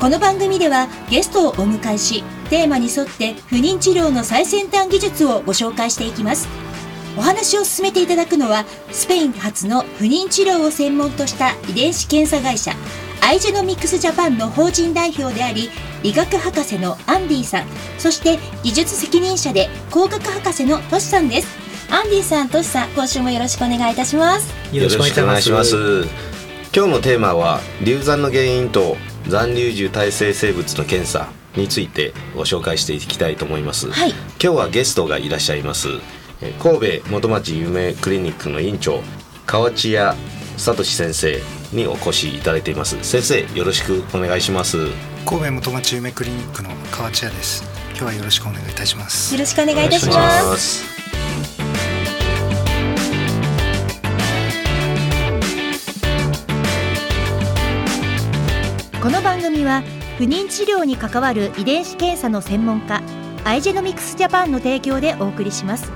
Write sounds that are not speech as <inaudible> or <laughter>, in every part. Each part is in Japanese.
この番組ではゲストをお迎えしテーマに沿って不妊治療の最先端技術をご紹介していきます。お話を進めていただくのはスペイン発の不妊治療を専門とした遺伝子検査会社アイジェノミクスジャパンの法人代表であり理学博士のアンディさんそして技術責任者で工学博士のトシさんです。アンディさんトシさん今週もよろしくお願いいたします。よろしくお願いします。今日のテーマは流産の原因と残留樹体性生物の検査についてご紹介していきたいと思います、はい、今日はゲストがいらっしゃいます。神戸元町夢クリニックの院長河内谷聡先生にお越しいただいています。先生よろしくお願いします。神戸元町夢クリニックの河内谷です。今日はよろしくお願いいたします。よろしくお願いいたしますは不妊治療に関わる遺伝子検査の専門家アイジェノミクスジャパンの提供でお送りします。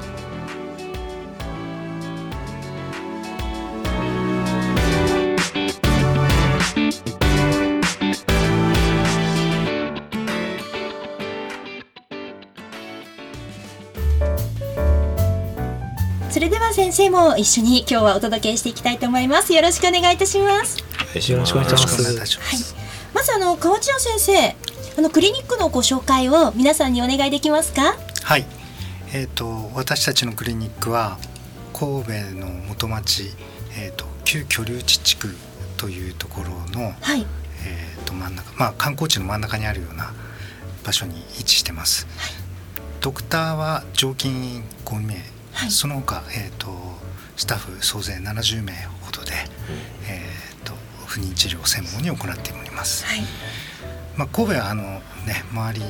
それでは先生も一緒に今日はお届けしていきたいと思います。よろしくお願いいたします。よろしくお願いします。はいまずあの川内先生あのクリニックのご紹介を皆さんにお願いできますか？はい。えーと、私たちのクリニックは神戸の元町、えーと、旧居留地地区というところの、はい、えーと、真ん中、まあ、観光地の真ん中にあるような場所に位置してます。はい、ドクターは常勤5名、はい、その他、えー、とスタッフ総勢70名ほど不妊治療を専門に行っております。はい。まあ、神戸はあの、ね、周り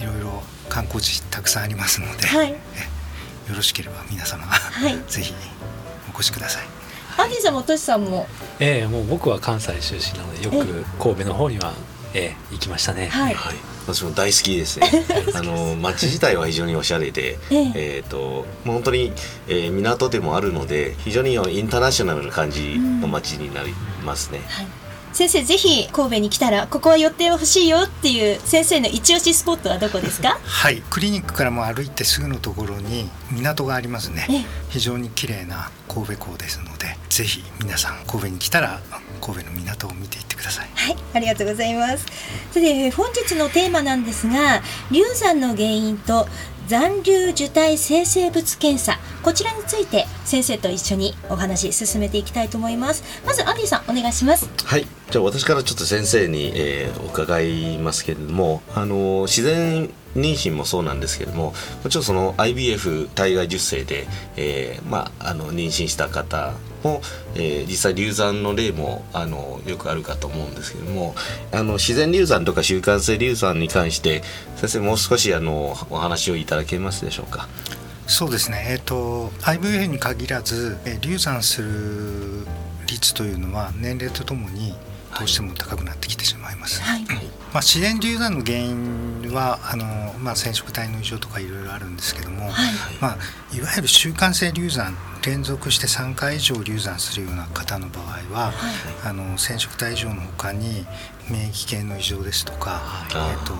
いろいろ観光地たくさんありますので、はい、よろしければ皆様、はい、<laughs> ぜひお越しください。アンディさんもトシさんも、ええー、もう僕は関西出身なのでよく神戸の方には、ええー、行きましたね。はい、はい私も大好きですね。<laughs> あの街自体は非常におしゃれで、えー、えーと本当に、えー、港でもあるので非常にインターナショナルな感じの街になりますね。はい。先生ぜひ神戸に来たらここは寄ってほしいよっていう先生の一押しスポットはどこですか？<laughs> はい。クリニックからも歩いてすぐのところに港がありますね。非常に綺麗な神戸港ですのでぜひ皆さん神戸に来たら神戸の港を見ていってください。はいありがとうございます。それで本日のテーマなんですが流産の原因と残留受胎生成物検査。こちらについて先生と一緒にお話進めていきたいと思います。まずアンディさんお願いします。はいじゃあ私からちょっと先生に、えー、伺いますけれどもあの自然妊娠もそうなんですけれどももちろんその IBF 体外受精で、えー、まああの妊娠した方も、えー、実際流産の例もあのよくあるかと思うんですけどもあの自然流産とか習慣性流産に関して先生もう少しあのお話をいただけますでしょうか？そうですね、えーと、IVF に限らず、えー、流産する率というのは年齢とともにどうしても高くなってきてしまいます。はい、まあ、自然流産の原因はあの、まあ、染色体の異常とかいろいろあるんですけども、はい。まあ、いわゆる習慣性流産連続して3回以上流産するような方の場合は、はい、あの染色体異常のほかに免疫系の異常ですとか、えーと、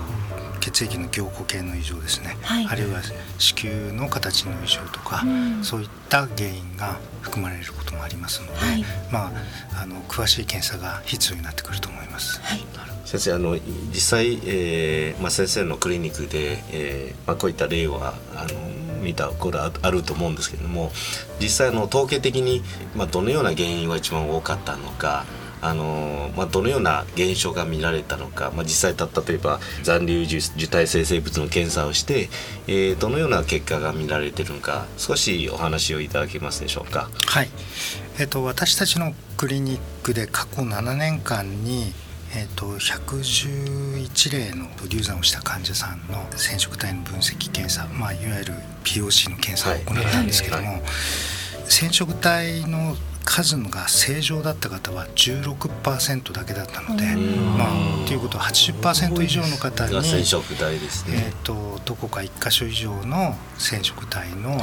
血液の凝固系の異常ですね、はい、あるいは子宮の形の異常とか、うん、そういった原因が含まれることもありますので、はい、まあ、あの詳しい検査が必要になってくると思います。はい先生あの実際、えーまあ、先生のクリニックで、えーまあ、こういった例はあの見たことあると思うんですけれども実際の統計的に、まあ、どのような原因が一番多かったのかあのまあ、どのような現象が見られたのか、まあ、実際例えば残留受胎生成物の検査をして、えー、どのような結果が見られてるのか少しお話をいただけますでしょうか？はいえーと、私たちのクリニックで過去7年間に、えーと、111例の流産をした患者さんの染色体の分析検査、まあ、いわゆる POC の検査を行ったんですけども、はい。はい、染色体の数が正常だった方は16%だけだったので、まあ、ということは80%以上の方に染色体ですね、えーと、どこか1箇所以上の染色体の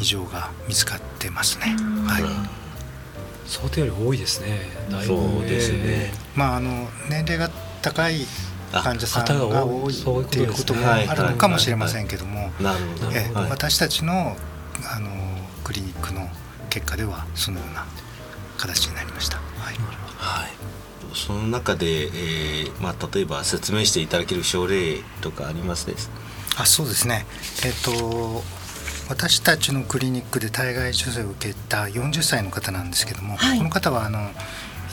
異常が見つかってますね。はい、想定より多いですね。そうですね。まああの年齢が高い患者さんが多いってい。うこともあるのかもしれませんけども、私たちのあのクリニックの結果ではそのような形になりました。はい、はい。その中で、えーまあ、例えば説明していただける症例とかありますです？あそうですね、えーと、私たちのクリニックで体外受精を受けた40歳の方なんですけども、はい、この方はあの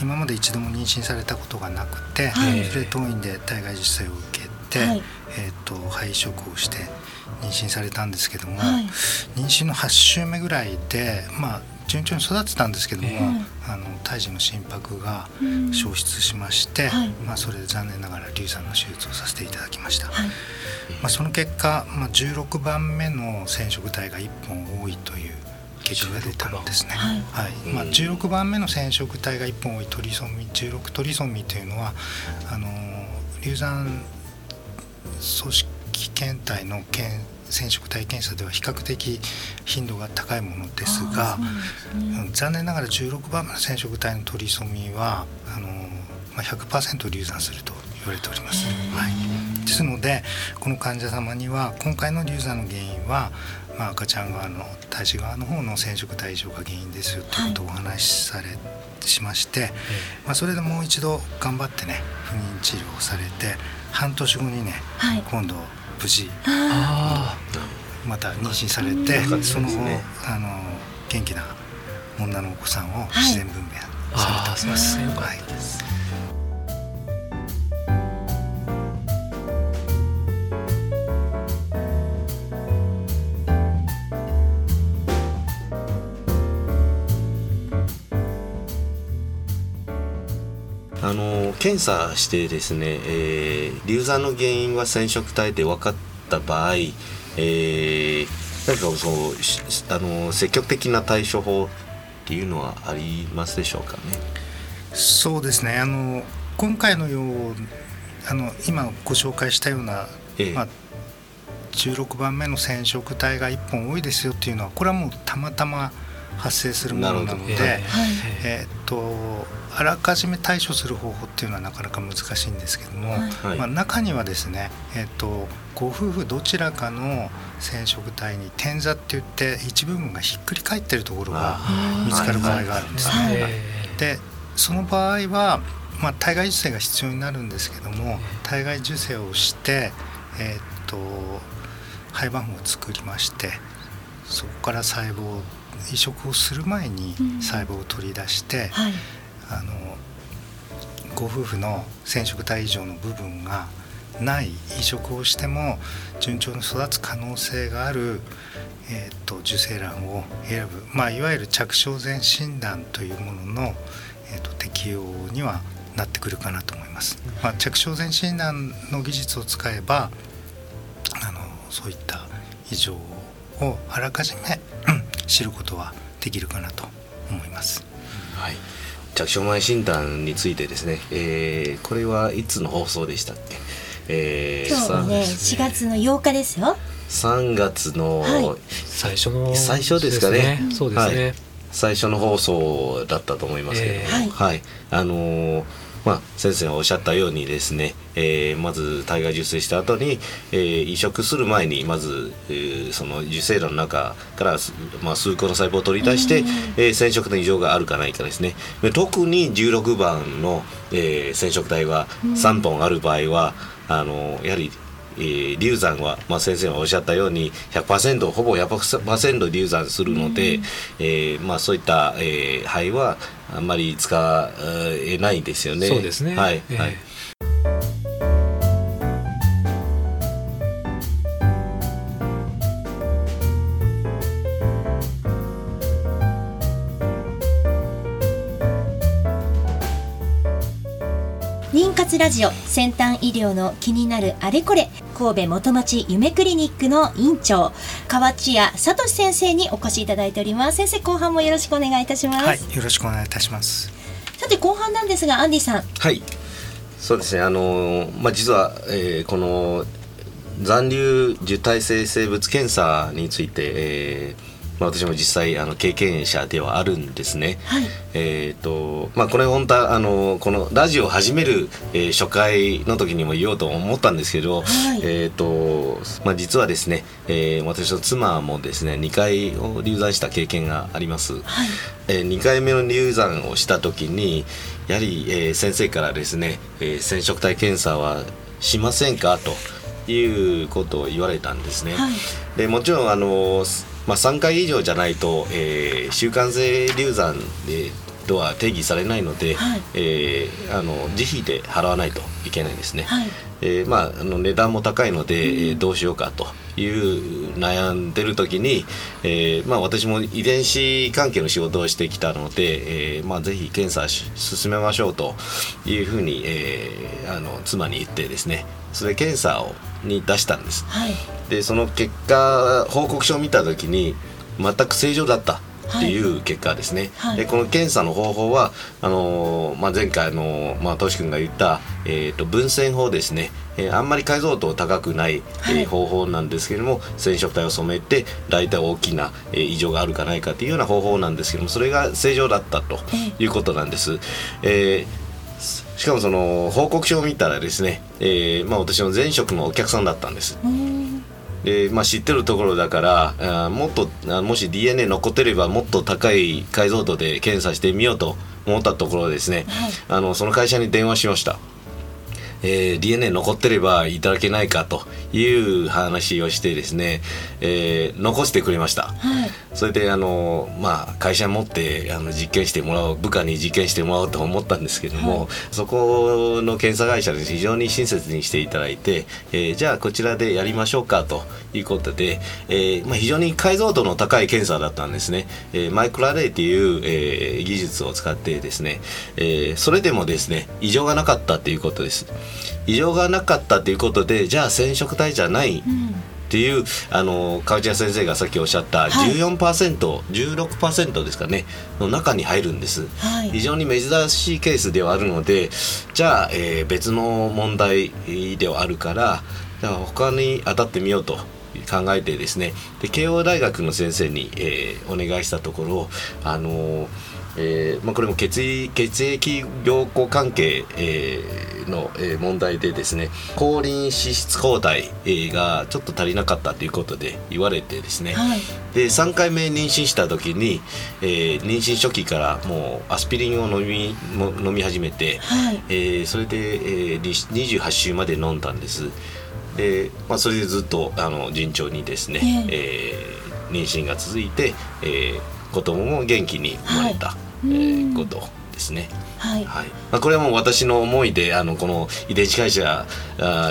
今まで一度も妊娠されたことがなくて、はい、それ当院で体外受精を受けて、はい、えーと、肺移植をして妊娠されたんですけども、妊娠の8週目ぐらいで、まあ、順調に育ってたんですけども、えー、あの胎児の心拍が消失しまして、はい、まあ、それで残念ながら流産の手術をさせていただきました、はい、まあ、その結果、まあ、16番目の染色体が1本多いという結果が出たんですね、はい。まあ、16番目の染色体が1本多いトリソミ16トリソミというのはあの流産組織検体の検染色体検査では比較的頻度が高いものですが、ね、残念ながら16番目の染色体のトリソミーはあの、まあ、100%流産すると言われております。はい、ですのでこの患者様には今回の流産の原因は、まあ、赤ちゃん側の胎児側の方の染色体異常が原因ですよということをお話しされしまして、まあ、それでもう一度頑張ってね不妊治療をされて半年後にね、はい、今度無事また妊娠されて、その後あの元気な女のお子さんを自然分娩された。んです。はいあの検査してですね、えー、流産の原因は染色体で分かった場合、えー、何かそのあの積極的な対処法っていうのはありますでしょうかね？そうですね。あの今回のようあの今ご紹介したような、ええ、まあ、16番目の染色体が1本多いですよっていうのはこれはもうたまたま発生するものなので、えっとあらかじめ対処する方法っていうのはなかなか難しいんですけども、はい、まあ、中にはですね、えっとご夫婦どちらかの染色体に点座って言って一部分がひっくり返ってるところが見つかる場合があるんですね。でその場合は、まあ、体外受精が必要になるんですけども体外受精をして、えっと胚盤を作りましてそこから細胞移植をする前に細胞を取り出して、うんはい、あのご夫婦の染色体異常の部分がない移植をしても順調に育つ可能性がある、えーと、受精卵を選ぶ、まあ、いわゆる着床前診断というものの、えーと、適用にはなってくるかなと思います。まあ、着床前診断の技術を使えばあのそういった異常をあらかじめ知ることはできるかなと思います。はい着床前診断についてですね、えー、これはいつの放送でしたっけ、えー、今日はね4月の8日ですよ。3月の、はい、最初の最初ですかね、そうですね、はい、最初の放送だったと思いますけど。も、えー、はい、あのーまあ、先生がおっしゃったようにですね、えー、まず体外受精した後に、えー、移植する前にまず、えー、その受精卵の中から、まあ、数個の細胞を取り出して、えー、染色の異常があるかないかですね。特に16番の、えー、染色体が3本ある場合は、あのやはりえー、流産は、まあ、先生がおっしゃったように100%ほぼ100%流産するので、うん、えー、まあ、そういった、えー、肺はあんまり使えないですよね。そうですね、はい、えー、はい。妊活ラジオ先端医療の気になるあれこれ神戸元町夢クリニックの院長河内谷聡先生にお越しいただいております。先生後半もよろしくお願いいたします。はいよろしくお願いいたします。さて後半なんですがアンディさん。はい。そうですね。あのまあ実は、えー、この残留受胎性生物検査について、えーまあ、私も実際あの経験者ではあるんですね。はい、えっ、ー、とまあこれ本当はあのこのラジオを始める、えー、初回の時にも言おうと思ったんですけど、はい、えっ、とまあ実はですね、えー、私の妻もですね2回を流産した経験があります。はい、えー、2回目の流産をした時にやはり、えー、先生からですね、えー、染色体検査はしませんか？と。いうことを言われたんですね。はい、でもちろんあのまあ、3回以上じゃないと、えー、習慣性流産でとは定義されないので、はい、えー、あの自費で払わないといけないんですね。はい、えー、まあ、あの値段も高いので、うん、えー、どうしようかという悩んでる時に、えーまあ、私も遺伝子関係の仕事をしてきたので、えーまあ、ぜひ検査進めましょうというふうに、えー、あの妻に言ってですねそれ検査をに出したんです。はい、でその結果報告書を見た時に全く正常だったっていう結果ですね、はい、でこの検査の方法はあのー、まあ、前回の、まあ、トシ君が言った、えーと、分線法ですね、えー、あんまり解像度高くない、はい、えー、方法なんですけれども染色体を染めて大体大きな、えー、異常があるかないかというような方法なんですけどもそれが正常だったということなんです。えーしかもその報告書を見たらですね、えーまあ、私の前職のお客さんだったんです。でまあ、知ってるところだからあもっとあもし DNA 残ってればもっと高い解像度で検査してみようと思ったところですね、はい、あのその会社に電話しました。えー、DNA 残ってればいただけないかという話をしてですね、えー、残してくれました、はい、それであの、まあ、会社に持ってあの実験してもらおう部下に実験してもらおうと思ったんですけども、はい、そこの検査会社で非常に親切にしていただいて、えー、じゃあこちらでやりましょうかということで、えーまあ、非常に解像度の高い検査だったんですね、えー、マイクラレイっていう、えー、技術を使ってですね、えー、それでもですね異常がなかったということです。異常がなかったということでじゃあ染色体じゃない、っていう、あの川内先生がさっきおっしゃった14%、はい、16%ですかねの中に入るんです、はい、非常に珍しいケースではあるのでじゃあ、えー、別の問題ではあるからじゃあ他に当たってみようと考えてですねで慶応大学の先生に、えー、お願いしたところあのーえーまあ、これも血血液凝固関係、えー、の、えー、問題でですね抗リン脂質抗体、えー、がちょっと足りなかったということで言われてですね、はい、で3回目妊娠した時に、えー、妊娠初期からもうアスピリンを飲みも飲み始めて、はい、えー、それで、えー、28週まで飲んだんです。で、まあ、それでずっとあの順調にですね、えー、妊娠が続いて、えー、子供も元気に生まれた、はい、えー、ことですね。はい、はい、まあ、これはもう私の思いであのこの遺伝子会社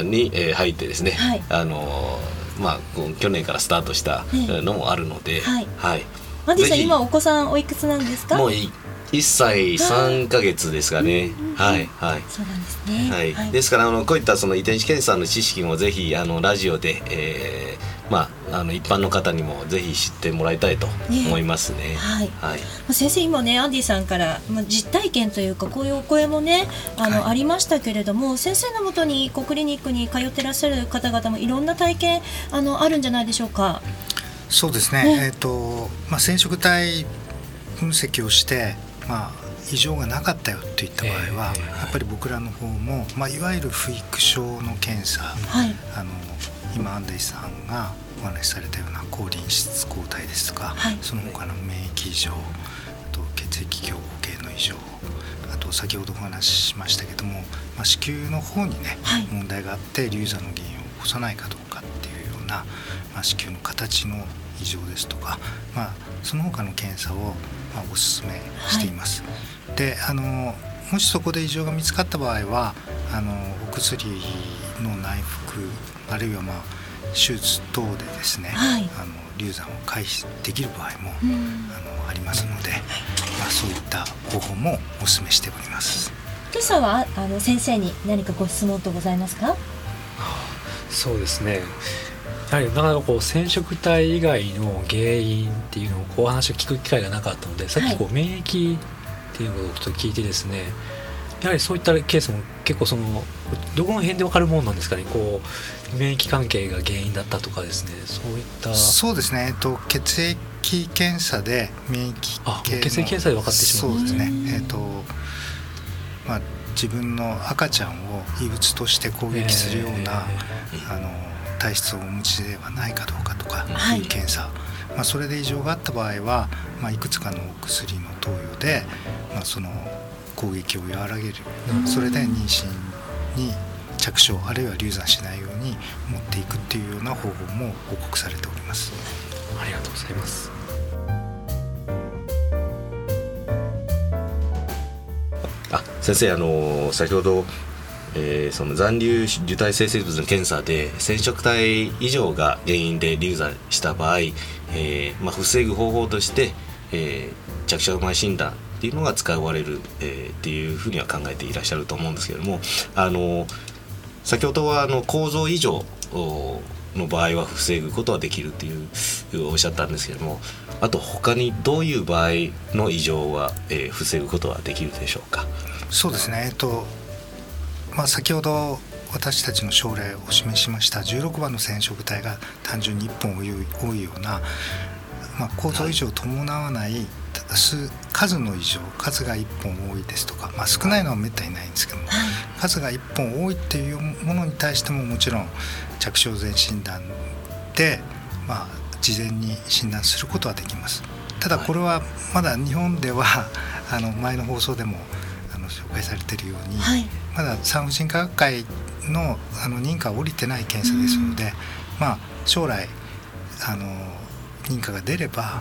に、えー、入ってですね、はい、あのまあ去年からスタートしたのもあるので、はい、はい、マディさん今お子さんおいくつなんですか？もう1歳3か月ですかね。はいはい。そうなんですね。はい。ですからあのこういったその遺伝子検査の知識もぜひあのラジオで、えー、まああの一般の方にもぜひ知ってもらいたいと思いますね。ねはい。はい。先生今ねアンディさんからまあ実体験というかこういうお声もねあの、はい、ありましたけれども先生のもとにこうクリニックに通ってらっしゃる方々もいろんな体験あのあるんじゃないでしょうか？そうですね。ねえっ、ー、とまあ染色体分析をしてまあ、異常がなかったよっていった場合は、やっぱり僕らの方も、まあ、いわゆる不育症の検査、はい、あの今安西さんがお話しされたような抗リン質抗体ですとか、はい、その他の免疫異常あと血液凝固系の異常あと先ほどお話ししましたけども、まあ、子宮の方にね、はい、問題があって流産の原因を起こさないかどうかっていうような、まあ、子宮の形の異常ですとか、まあ、その他の検査を、まあ、おすすめしています。はい、であのもしそこで異常が見つかった場合はあのお薬の内服あるいは、まあ、手術等でですね、はい、あの流産を回避できる場合も、あのありますので、まあ、そういった方法もお勧めしております。今朝はあの先生に何かご質問とございますか？そうですね。やはりなかなかこう染色体以外の原因っていうのをこう話を聞く機会がなかったのでさっきこう免疫っていうのをちょっと聞いてですね、やはりそういったケースも結構そのどこの辺で分かるもんなんですかねこう免疫関係が原因だったとかですねそういった。そうですね、えっと、血液検査で免疫系血液検査で分かってしまう。そうですね。えっとまあ自分の赤ちゃんを異物として攻撃するような、えー、あの体質をお持ちではないかどうかとかい。う検査、はい、まあ、それで異常があった場合は、まあ、いくつかの薬の投与で、まあ、その攻撃を和らげる、それで妊娠に着床あるいは流産しないように持っていくっていうような方法も報告されております。ありがとうございます。あ先生あの先ほどえー、その残留受体生成物の検査で染色体異常が原因で流産した場合、えーまあ、防ぐ方法として、えー、着床前診断っていうのが使われる、えー、っていうふうには考えていらっしゃると思うんですけれどもあの先ほどはあの構造異常の場合は防ぐことはできるっていうおっしゃったんですけれどもあと他にどういう場合の異常は、えー、防ぐことはできるでしょうか？そうですね、えっとまあ、先ほど私たちの症例を示しました16番の染色体が単純に1本多いような、まあ、構造異常を伴わない数数の異常数が1本多いですとか、まあ、少ないのはめったにないんですけども、はい、数が1本多いっていうものに対してももちろん着床前診断で、まあ、事前に診断することはできます。ただこれはまだ日本では <laughs> あの前の放送でもあの紹介されているように、はい、まだ産婦人科学会のあの認可が下りてない検査ですので、うん、まあ将来あの認可が出れば、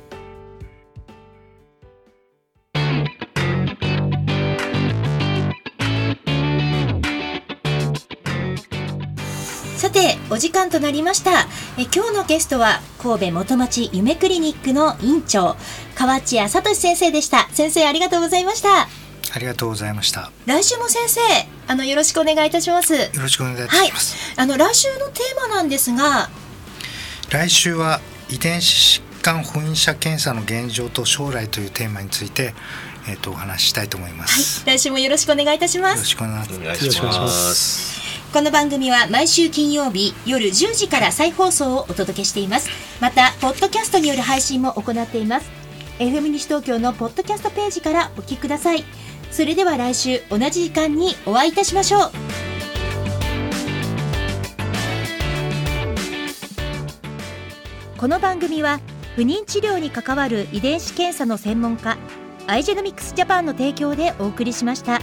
時間となりました。え今日のゲストは神戸元町夢クリニックの院長河内谷聡先生でした。先生ありがとうございました。ありがとうございました。来週も先生あのよろしくお願いいたします。よろしくお願いいたします、はい、あの来週のテーマなんですが来週は遺伝子疾患本因者検査の現状と将来というテーマについてえっ、ー、とお話ししたいと思います、はい、来週もよろしくお願いいたします。よろしくお願いしますこの番組は毎週金曜日夜10時から再放送をお届けしています。またポッドキャストによる配信も行っています。FM 西東京のポッドキャストページからお聞きください。それでは来週同じ時間にお会いいたしましょう。この番組は不妊治療に関わる遺伝子検査の専門家アイジェノミクスジャパンの提供でお送りしました。